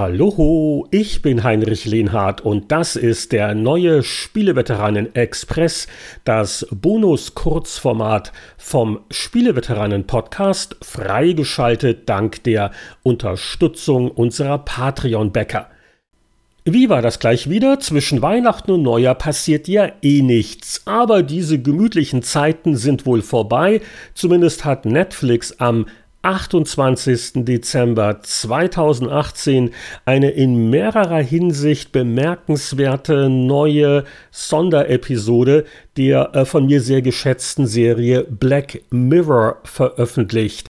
Hallo, ich bin Heinrich Lehnhardt und das ist der neue Spieleveteranen Express, das Bonus-Kurzformat vom Spieleveteranen Podcast, freigeschaltet dank der Unterstützung unserer Patreon-Bäcker. Wie war das gleich wieder? Zwischen Weihnachten und Neujahr passiert ja eh nichts. Aber diese gemütlichen Zeiten sind wohl vorbei. Zumindest hat Netflix am 28. Dezember 2018 eine in mehrerer Hinsicht bemerkenswerte neue Sonderepisode der äh, von mir sehr geschätzten Serie Black Mirror veröffentlicht.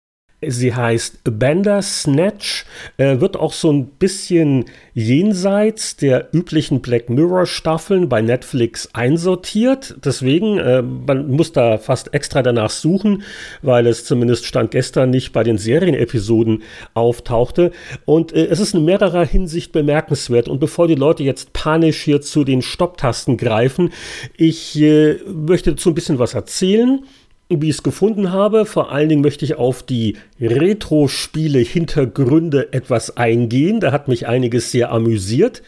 Sie heißt Bandersnatch, äh, wird auch so ein bisschen jenseits der üblichen Black Mirror Staffeln bei Netflix einsortiert. Deswegen, äh, man muss da fast extra danach suchen, weil es zumindest stand gestern nicht bei den Serienepisoden auftauchte. Und äh, es ist in mehrerer Hinsicht bemerkenswert. Und bevor die Leute jetzt panisch hier zu den Stopptasten greifen, ich äh, möchte dazu ein bisschen was erzählen wie ich es gefunden habe. Vor allen Dingen möchte ich auf die Retro-Spiele-Hintergründe etwas eingehen. Da hat mich einiges sehr amüsiert.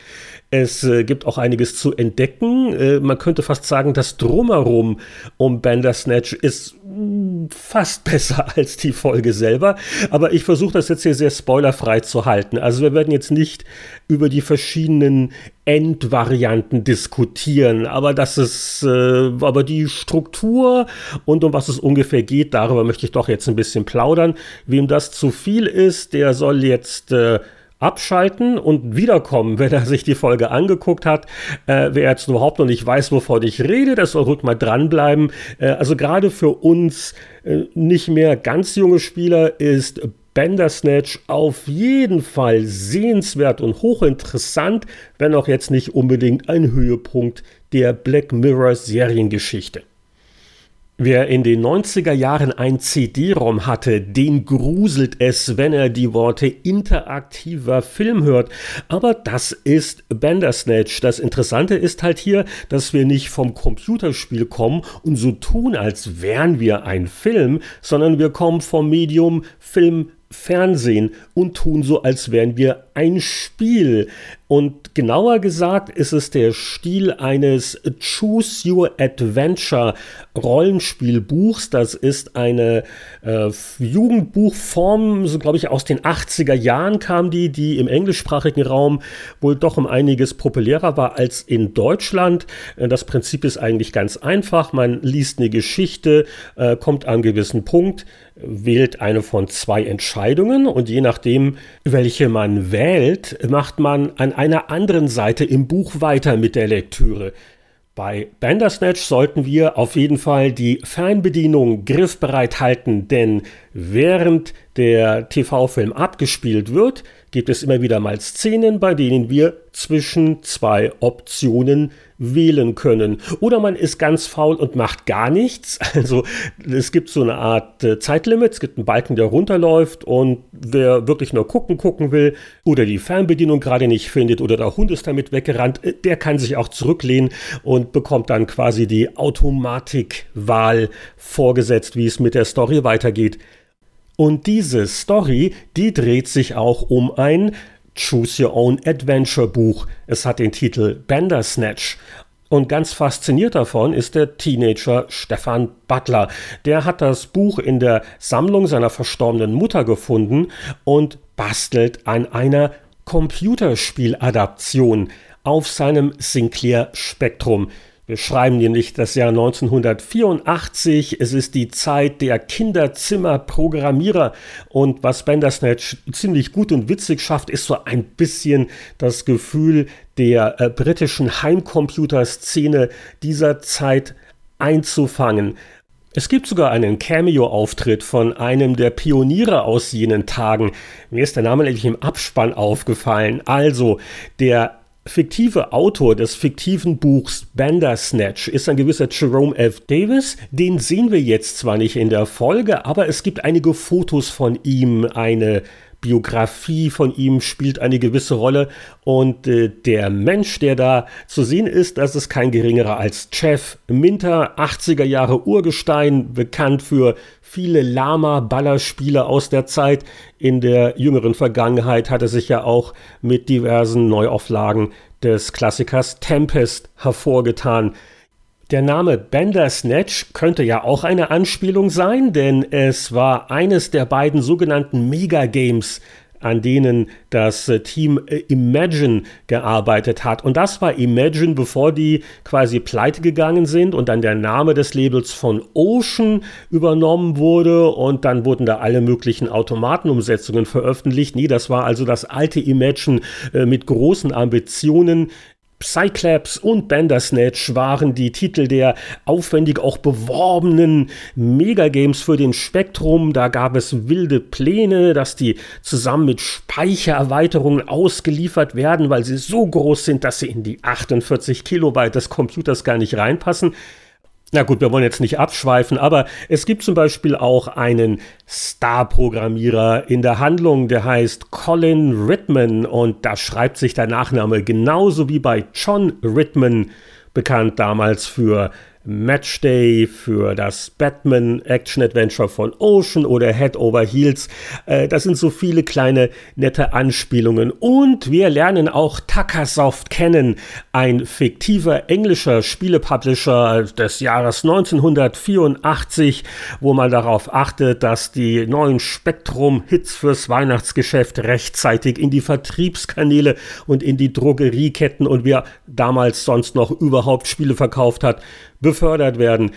Es äh, gibt auch einiges zu entdecken. Äh, man könnte fast sagen, das Drumherum um Bandersnatch ist mh, fast besser als die Folge selber. Aber ich versuche das jetzt hier sehr spoilerfrei zu halten. Also wir werden jetzt nicht über die verschiedenen Endvarianten diskutieren. Aber das ist, äh, aber die Struktur und um was es ungefähr geht, darüber möchte ich doch jetzt ein bisschen plaudern. Wem das zu viel ist, der soll jetzt äh, abschalten und wiederkommen, wenn er sich die Folge angeguckt hat. Äh, wer jetzt überhaupt noch nicht weiß, wovon ich rede, der soll ruhig mal dranbleiben. Äh, also gerade für uns äh, nicht mehr ganz junge Spieler ist Bandersnatch auf jeden Fall sehenswert und hochinteressant, wenn auch jetzt nicht unbedingt ein Höhepunkt der Black Mirror Seriengeschichte. Wer in den 90er Jahren ein CD-ROM hatte, den gruselt es, wenn er die Worte interaktiver Film hört. Aber das ist Bandersnatch. Das Interessante ist halt hier, dass wir nicht vom Computerspiel kommen und so tun, als wären wir ein Film, sondern wir kommen vom Medium Film Fernsehen und tun so, als wären wir ein Spiel. Und genauer gesagt ist es der Stil eines Choose Your Adventure Rollenspielbuchs. Das ist eine äh, Jugendbuchform, so glaube ich aus den 80er Jahren kam die, die im englischsprachigen Raum wohl doch um einiges populärer war als in Deutschland. Äh, das Prinzip ist eigentlich ganz einfach. Man liest eine Geschichte, äh, kommt an einen gewissen Punkt, wählt eine von zwei Entscheidungen und je nachdem, welche man wählt, macht man an einer anderen Seite im Buch weiter mit der Lektüre. Bei Bandersnatch sollten wir auf jeden Fall die Fernbedienung griffbereit halten, denn während der TV-Film abgespielt wird, gibt es immer wieder mal Szenen, bei denen wir zwischen zwei Optionen wählen können. Oder man ist ganz faul und macht gar nichts. Also es gibt so eine Art äh, Zeitlimit, es gibt einen Balken, der runterläuft und wer wirklich nur gucken, gucken will oder die Fernbedienung gerade nicht findet oder der Hund ist damit weggerannt, äh, der kann sich auch zurücklehnen und bekommt dann quasi die Automatikwahl vorgesetzt, wie es mit der Story weitergeht. Und diese Story, die dreht sich auch um ein Choose Your Own Adventure Buch. Es hat den Titel Bandersnatch. Und ganz fasziniert davon ist der Teenager Stefan Butler. Der hat das Buch in der Sammlung seiner verstorbenen Mutter gefunden und bastelt an einer Computerspieladaption auf seinem Sinclair Spektrum. Wir schreiben nämlich das Jahr 1984. Es ist die Zeit der Kinderzimmerprogrammierer. Und was Bandersnatch ziemlich gut und witzig schafft, ist so ein bisschen das Gefühl der äh, britischen Heimcomputerszene dieser Zeit einzufangen. Es gibt sogar einen Cameo-Auftritt von einem der Pioniere aus jenen Tagen. Mir ist der Name nämlich im Abspann aufgefallen. Also, der fiktive Autor des fiktiven Buchs Bandersnatch ist ein gewisser Jerome F. Davis. Den sehen wir jetzt zwar nicht in der Folge, aber es gibt einige Fotos von ihm, eine Biografie von ihm spielt eine gewisse Rolle und äh, der Mensch, der da zu sehen ist, das ist kein geringerer als Jeff Minter, 80er Jahre Urgestein, bekannt für viele Lama-Ballerspiele aus der Zeit. In der jüngeren Vergangenheit hat er sich ja auch mit diversen Neuauflagen des Klassikers Tempest hervorgetan. Der Name Bandersnatch könnte ja auch eine Anspielung sein, denn es war eines der beiden sogenannten Megagames, an denen das Team äh, Imagine gearbeitet hat. Und das war Imagine, bevor die quasi pleite gegangen sind und dann der Name des Labels von Ocean übernommen wurde und dann wurden da alle möglichen Automatenumsetzungen veröffentlicht. Nee, das war also das alte Imagine äh, mit großen Ambitionen. Cyclops und Bandersnatch waren die Titel der aufwendig auch beworbenen Megagames für den Spektrum. Da gab es wilde Pläne, dass die zusammen mit Speichererweiterungen ausgeliefert werden, weil sie so groß sind, dass sie in die 48 Kilobyte des Computers gar nicht reinpassen. Na gut, wir wollen jetzt nicht abschweifen, aber es gibt zum Beispiel auch einen Star-Programmierer in der Handlung, der heißt Colin Ridman und da schreibt sich der Nachname genauso wie bei John Ridman, bekannt damals für Matchday, für das Batman Action Adventure von Ocean oder Head Over Heels. Äh, das sind so viele kleine nette Anspielungen. Und wir lernen auch Takasoft kennen, ein fiktiver englischer Spielepublisher des Jahres 1984, wo man darauf achtet, dass die neuen Spektrum-Hits fürs Weihnachtsgeschäft rechtzeitig in die Vertriebskanäle und in die Drogerieketten und wer damals sonst noch überhaupt Spiele verkauft hat, befördert werden.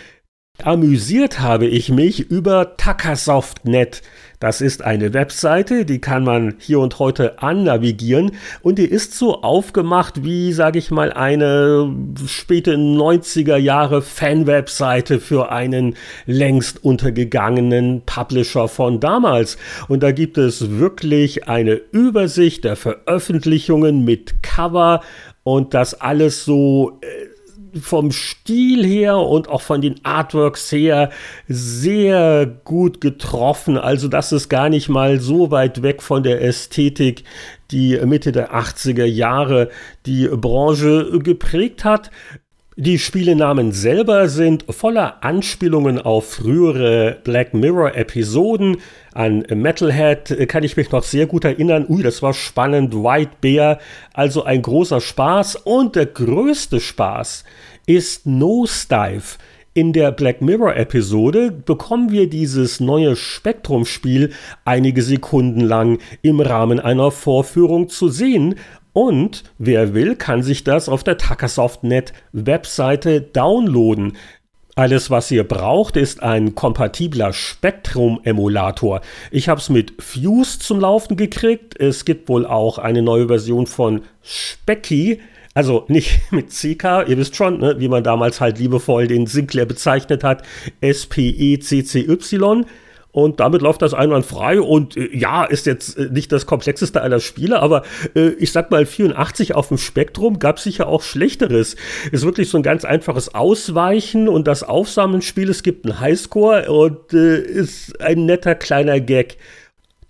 Amüsiert habe ich mich über Takasoft.net. Das ist eine Webseite, die kann man hier und heute annavigieren und die ist so aufgemacht wie, sage ich mal, eine späte 90er Jahre Fan-Webseite für einen längst untergegangenen Publisher von damals. Und da gibt es wirklich eine Übersicht der Veröffentlichungen mit Cover und das alles so äh, vom Stil her und auch von den Artworks her sehr gut getroffen. Also das ist gar nicht mal so weit weg von der Ästhetik, die Mitte der 80er Jahre die Branche geprägt hat. Die Spielenamen selber sind voller Anspielungen auf frühere Black Mirror-Episoden. An Metalhead kann ich mich noch sehr gut erinnern. Ui, das war spannend. White Bear, also ein großer Spaß. Und der größte Spaß ist Nosedive. In der Black Mirror-Episode bekommen wir dieses neue Spektrum-Spiel einige Sekunden lang im Rahmen einer Vorführung zu sehen und wer will, kann sich das auf der Takasoft.net Webseite downloaden. Alles, was ihr braucht, ist ein kompatibler Spektrum-Emulator. Ich habe es mit Fuse zum Laufen gekriegt. Es gibt wohl auch eine neue Version von Specky. Also nicht mit CK, ihr wisst schon, ne, wie man damals halt liebevoll den Sinclair bezeichnet hat. S-P-E-C-C-Y. Und damit läuft das einwandfrei und äh, ja, ist jetzt äh, nicht das komplexeste aller Spiele, aber äh, ich sag mal 84 auf dem Spektrum gab sicher auch schlechteres. Ist wirklich so ein ganz einfaches Ausweichen und das Aufsammelspiel. Es gibt einen Highscore und äh, ist ein netter kleiner Gag.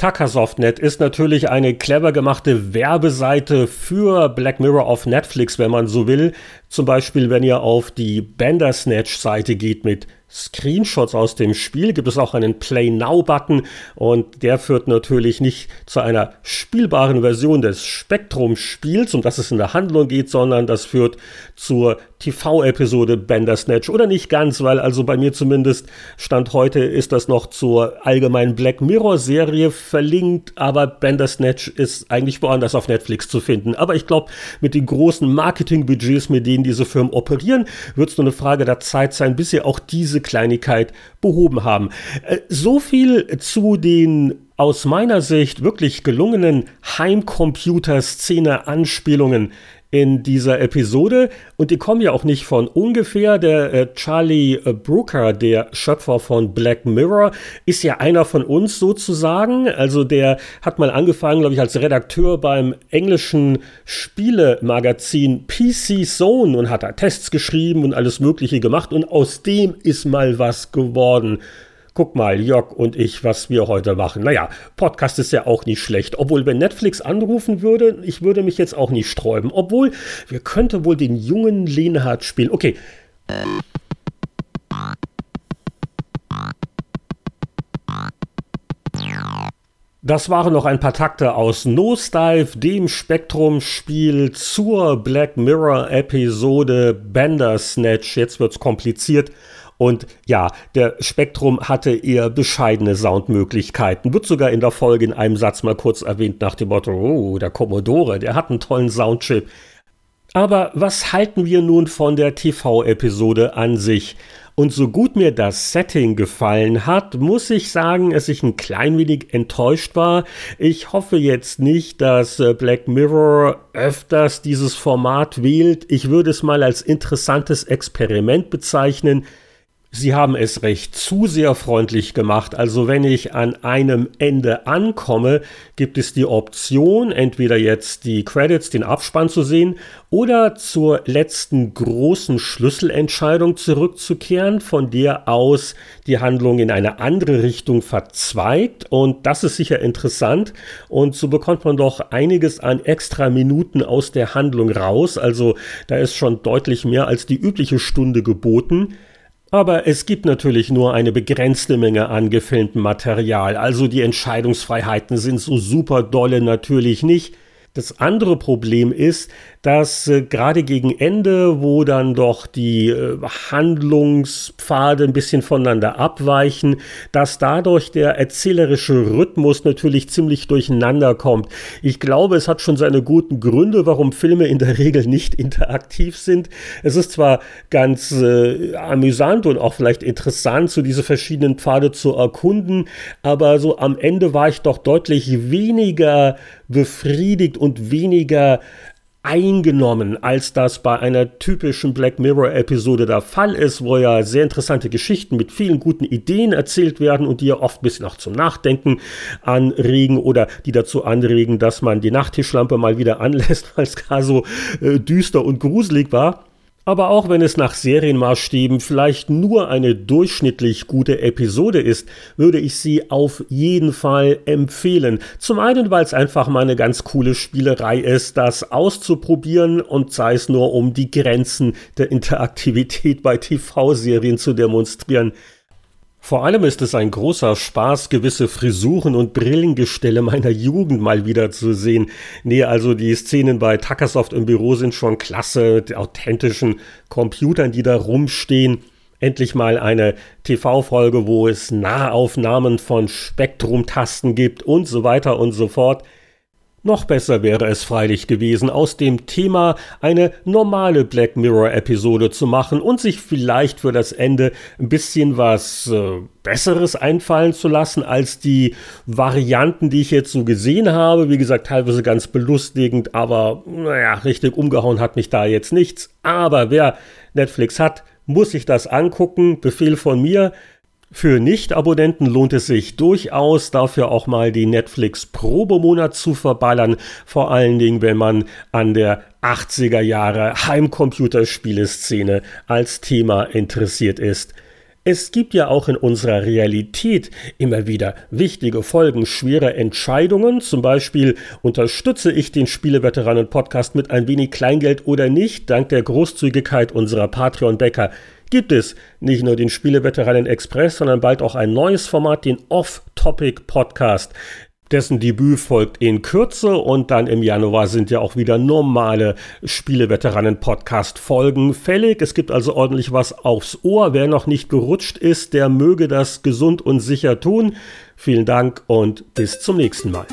Takasoft.net ist natürlich eine clever gemachte Werbeseite für Black Mirror auf Netflix, wenn man so will. Zum Beispiel, wenn ihr auf die Bandersnatch-Seite geht mit Screenshots aus dem Spiel gibt es auch einen Play Now-Button und der führt natürlich nicht zu einer spielbaren Version des Spektrum-Spiels, um das es in der Handlung geht, sondern das führt zur TV-Episode Bandersnatch oder nicht ganz, weil also bei mir zumindest Stand heute ist das noch zur allgemeinen Black Mirror-Serie verlinkt, aber Bandersnatch ist eigentlich woanders auf Netflix zu finden. Aber ich glaube, mit den großen Marketingbudgets, mit denen diese Firmen operieren, wird es nur eine Frage der Zeit sein, bis sie auch diese Kleinigkeit behoben haben. Äh, so viel zu den aus meiner Sicht wirklich gelungenen Heimcomputer-Szene-Anspielungen in dieser Episode. Und die kommen ja auch nicht von ungefähr. Der äh, Charlie äh, Brooker, der Schöpfer von Black Mirror, ist ja einer von uns sozusagen. Also der hat mal angefangen, glaube ich, als Redakteur beim englischen Spielemagazin PC Zone und hat da Tests geschrieben und alles Mögliche gemacht. Und aus dem ist mal was geworden. Guck mal, Jörg und ich, was wir heute machen. Naja, Podcast ist ja auch nicht schlecht. Obwohl, wenn Netflix anrufen würde, ich würde mich jetzt auch nicht sträuben. Obwohl, wir könnten wohl den jungen Lenhardt spielen. Okay. Das waren noch ein paar Takte aus Nosedive, dem Spektrum-Spiel zur Black Mirror-Episode Bandersnatch. Jetzt wird's kompliziert. Und ja, der Spektrum hatte eher bescheidene Soundmöglichkeiten. Wird sogar in der Folge in einem Satz mal kurz erwähnt nach dem Motto, oh, der Commodore, der hat einen tollen Soundchip. Aber was halten wir nun von der TV-Episode an sich? Und so gut mir das Setting gefallen hat, muss ich sagen, dass ich ein klein wenig enttäuscht war. Ich hoffe jetzt nicht, dass äh, Black Mirror öfters dieses Format wählt. Ich würde es mal als interessantes Experiment bezeichnen. Sie haben es recht zu sehr freundlich gemacht. Also wenn ich an einem Ende ankomme, gibt es die Option, entweder jetzt die Credits, den Abspann zu sehen oder zur letzten großen Schlüsselentscheidung zurückzukehren, von der aus die Handlung in eine andere Richtung verzweigt. Und das ist sicher interessant. Und so bekommt man doch einiges an extra Minuten aus der Handlung raus. Also da ist schon deutlich mehr als die übliche Stunde geboten. Aber es gibt natürlich nur eine begrenzte Menge an gefilmtem Material, also die Entscheidungsfreiheiten sind so super dolle natürlich nicht. Das andere Problem ist, dass äh, gerade gegen Ende, wo dann doch die äh, Handlungspfade ein bisschen voneinander abweichen, dass dadurch der erzählerische Rhythmus natürlich ziemlich durcheinander kommt. Ich glaube, es hat schon seine guten Gründe, warum Filme in der Regel nicht interaktiv sind. Es ist zwar ganz äh, amüsant und auch vielleicht interessant, so diese verschiedenen Pfade zu erkunden, aber so am Ende war ich doch deutlich weniger befriedigt und weniger eingenommen, als das bei einer typischen Black Mirror-Episode der Fall ist, wo ja sehr interessante Geschichten mit vielen guten Ideen erzählt werden und die ja oft ein bisschen auch zum Nachdenken anregen oder die dazu anregen, dass man die Nachttischlampe mal wieder anlässt, weil es gar so äh, düster und gruselig war. Aber auch wenn es nach Serienmaßstäben vielleicht nur eine durchschnittlich gute Episode ist, würde ich sie auf jeden Fall empfehlen. Zum einen, weil es einfach mal eine ganz coole Spielerei ist, das auszuprobieren und sei es nur um die Grenzen der Interaktivität bei TV-Serien zu demonstrieren. Vor allem ist es ein großer Spaß, gewisse Frisuren und Brillengestelle meiner Jugend mal wieder zu sehen. Nee, also die Szenen bei Tuckersoft im Büro sind schon klasse, mit authentischen Computern, die da rumstehen. Endlich mal eine TV-Folge, wo es Nahaufnahmen von Spektrumtasten gibt und so weiter und so fort. Noch besser wäre es freilich gewesen, aus dem Thema eine normale Black Mirror-Episode zu machen und sich vielleicht für das Ende ein bisschen was äh, Besseres einfallen zu lassen als die Varianten, die ich jetzt so gesehen habe. Wie gesagt, teilweise ganz belustigend, aber naja, richtig umgehauen hat mich da jetzt nichts. Aber wer Netflix hat, muss sich das angucken. Befehl von mir. Für Nicht-Abonnenten lohnt es sich durchaus, dafür auch mal die Netflix Probemonat zu verballern. Vor allen Dingen, wenn man an der 80er Jahre Heimcomputerspieleszene als Thema interessiert ist. Es gibt ja auch in unserer Realität immer wieder wichtige Folgen schwerer Entscheidungen. Zum Beispiel unterstütze ich den Spieleveteranen-Podcast mit ein wenig Kleingeld oder nicht, dank der Großzügigkeit unserer Patreon-Bäcker gibt es nicht nur den Spieleveteranen Express, sondern bald auch ein neues Format, den Off-Topic Podcast. Dessen Debüt folgt in Kürze und dann im Januar sind ja auch wieder normale Spieleveteranen-Podcast-Folgen fällig. Es gibt also ordentlich was aufs Ohr. Wer noch nicht gerutscht ist, der möge das gesund und sicher tun. Vielen Dank und bis zum nächsten Mal.